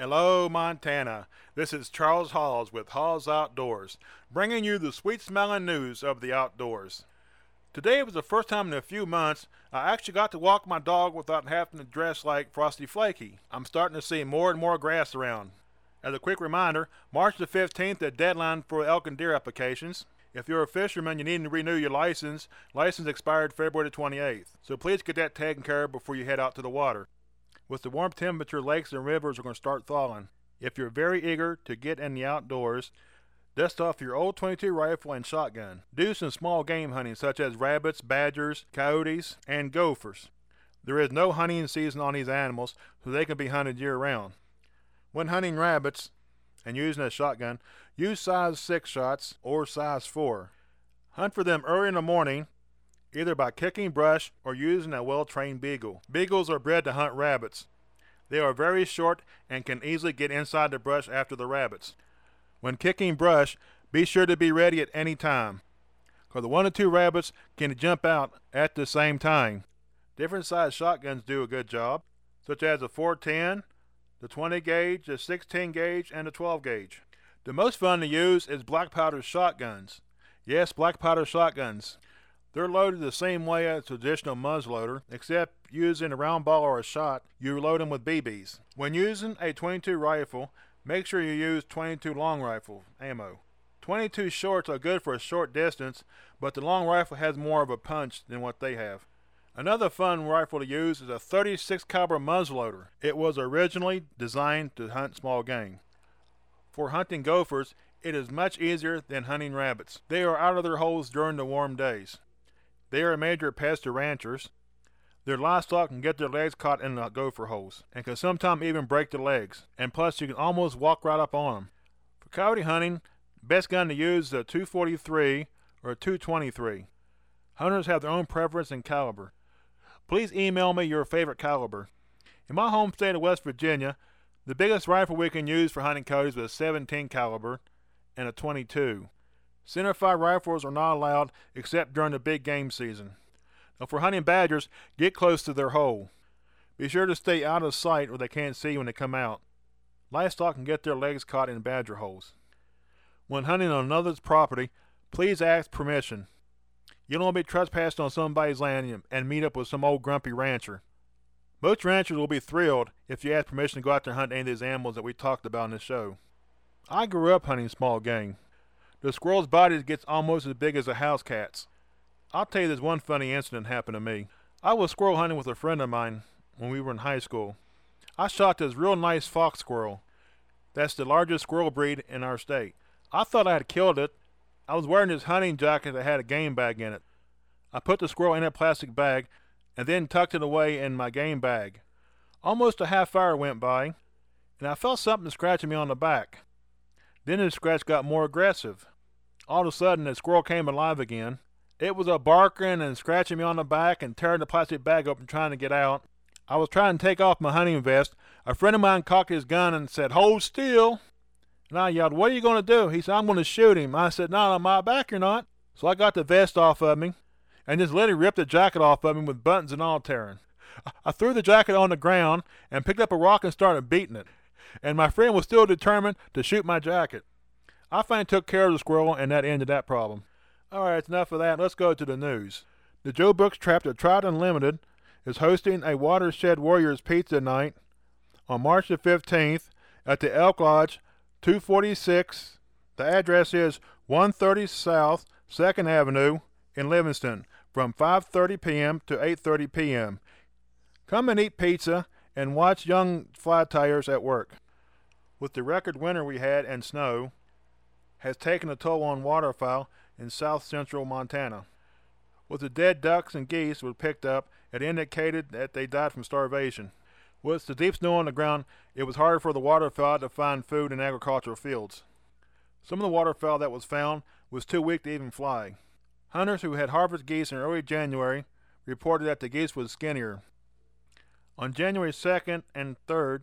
Hello, Montana. This is Charles Halls with Halls Outdoors, bringing you the sweet smelling news of the outdoors. Today was the first time in a few months I actually got to walk my dog without having to dress like Frosty Flaky. I'm starting to see more and more grass around. As a quick reminder, March the 15th, the deadline for elk and deer applications. If you're a fisherman, you need to renew your license. License expired February the 28th, so please get that taken care of before you head out to the water. With the warm temperature, lakes and rivers are going to start thawing. If you're very eager to get in the outdoors, dust off your old 22 rifle and shotgun. Do some small game hunting such as rabbits, badgers, coyotes, and gophers. There is no hunting season on these animals, so they can be hunted year round. When hunting rabbits and using a shotgun, use size 6 shots or size 4. Hunt for them early in the morning either by kicking brush or using a well-trained beagle. Beagles are bred to hunt rabbits. They are very short and can easily get inside the brush after the rabbits. When kicking brush, be sure to be ready at any time, because the one or two rabbits can jump out at the same time. Different size shotguns do a good job, such as the 410, the 20 gauge, the 16 gauge, and the 12 gauge. The most fun to use is black powder shotguns. Yes, black powder shotguns. They're loaded the same way as a traditional muzzleloader, except using a round ball or a shot, you load them with BBs. When using a 22 rifle, make sure you use 22 long rifle ammo. 22 shorts are good for a short distance, but the long rifle has more of a punch than what they have. Another fun rifle to use is a 36 caliber muzzleloader. It was originally designed to hunt small game. For hunting gophers, it is much easier than hunting rabbits. They are out of their holes during the warm days. They are a major pest to ranchers. Their livestock can get their legs caught in the gopher holes, and can sometimes even break the legs, and plus you can almost walk right up on them. For coyote hunting, best gun to use is a 243 or a 223. Hunters have their own preference and caliber. Please email me your favorite caliber. In my home state of West Virginia, the biggest rifle we can use for hunting coyotes is a 17 caliber and a 22. Centerfire rifles are not allowed except during the big game season. Now for hunting badgers, get close to their hole. Be sure to stay out of sight or they can't see you when they come out. Livestock can get their legs caught in badger holes. When hunting on another's property, please ask permission. You don't want to be trespassing on somebody's land and meet up with some old grumpy rancher. Most ranchers will be thrilled if you ask permission to go out there and hunt any of these animals that we talked about in this show. I grew up hunting small game. The squirrel's body gets almost as big as a house cat's. I'll tell you this one funny incident happened to me. I was squirrel hunting with a friend of mine when we were in high school. I shot this real nice fox squirrel. That's the largest squirrel breed in our state. I thought I had killed it. I was wearing this hunting jacket that had a game bag in it. I put the squirrel in a plastic bag and then tucked it away in my game bag. Almost a half hour went by, and I felt something scratching me on the back. Then the scratch got more aggressive. All of a sudden, the squirrel came alive again. It was a barking and scratching me on the back and tearing the plastic bag open trying to get out. I was trying to take off my hunting vest. A friend of mine cocked his gun and said, Hold still. And I yelled, What are you going to do? He said, I'm going to shoot him. I said, Not on my back, you're not. So I got the vest off of me and just literally ripped the jacket off of me with buttons and all tearing. I threw the jacket on the ground and picked up a rock and started beating it and my friend was still determined to shoot my jacket. I finally took care of the squirrel, and that ended that problem. Alright, it's enough of that. Let's go to the news. The Joe Brooks Trap at Trout Unlimited is hosting a Watershed Warriors Pizza Night on March the 15th at the Elk Lodge, 246. The address is 130 South 2nd Avenue in Livingston from 5.30 p.m. to 8.30 p.m. Come and eat pizza and watch young fly tyers at work. With the record winter we had and snow, has taken a toll on waterfowl in south central Montana. With the dead ducks and geese were picked up, it indicated that they died from starvation. With the deep snow on the ground, it was harder for the waterfowl to find food in agricultural fields. Some of the waterfowl that was found was too weak to even fly. Hunters who had harvested geese in early January reported that the geese was skinnier. On January 2nd and 3rd,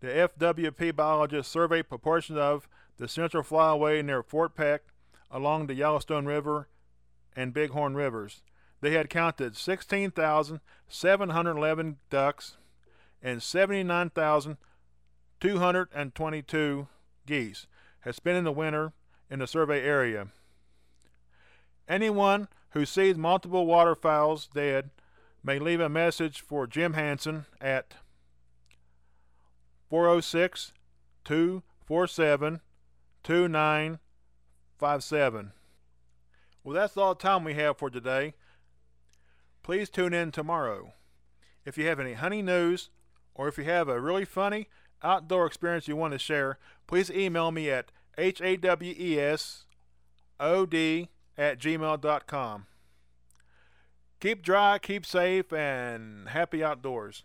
the FWP biologists surveyed proportions of the central flyway near Fort Peck along the Yellowstone River and Bighorn Rivers. They had counted 16,711 ducks and 79,222 geese had spent the winter in the survey area. Anyone who sees multiple waterfowls dead may leave a message for Jim Hanson at 406 247 2957. Well, that's all the time we have for today. Please tune in tomorrow. If you have any hunting news, or if you have a really funny outdoor experience you want to share, please email me at hawesod at gmail.com. Keep dry, keep safe, and happy outdoors.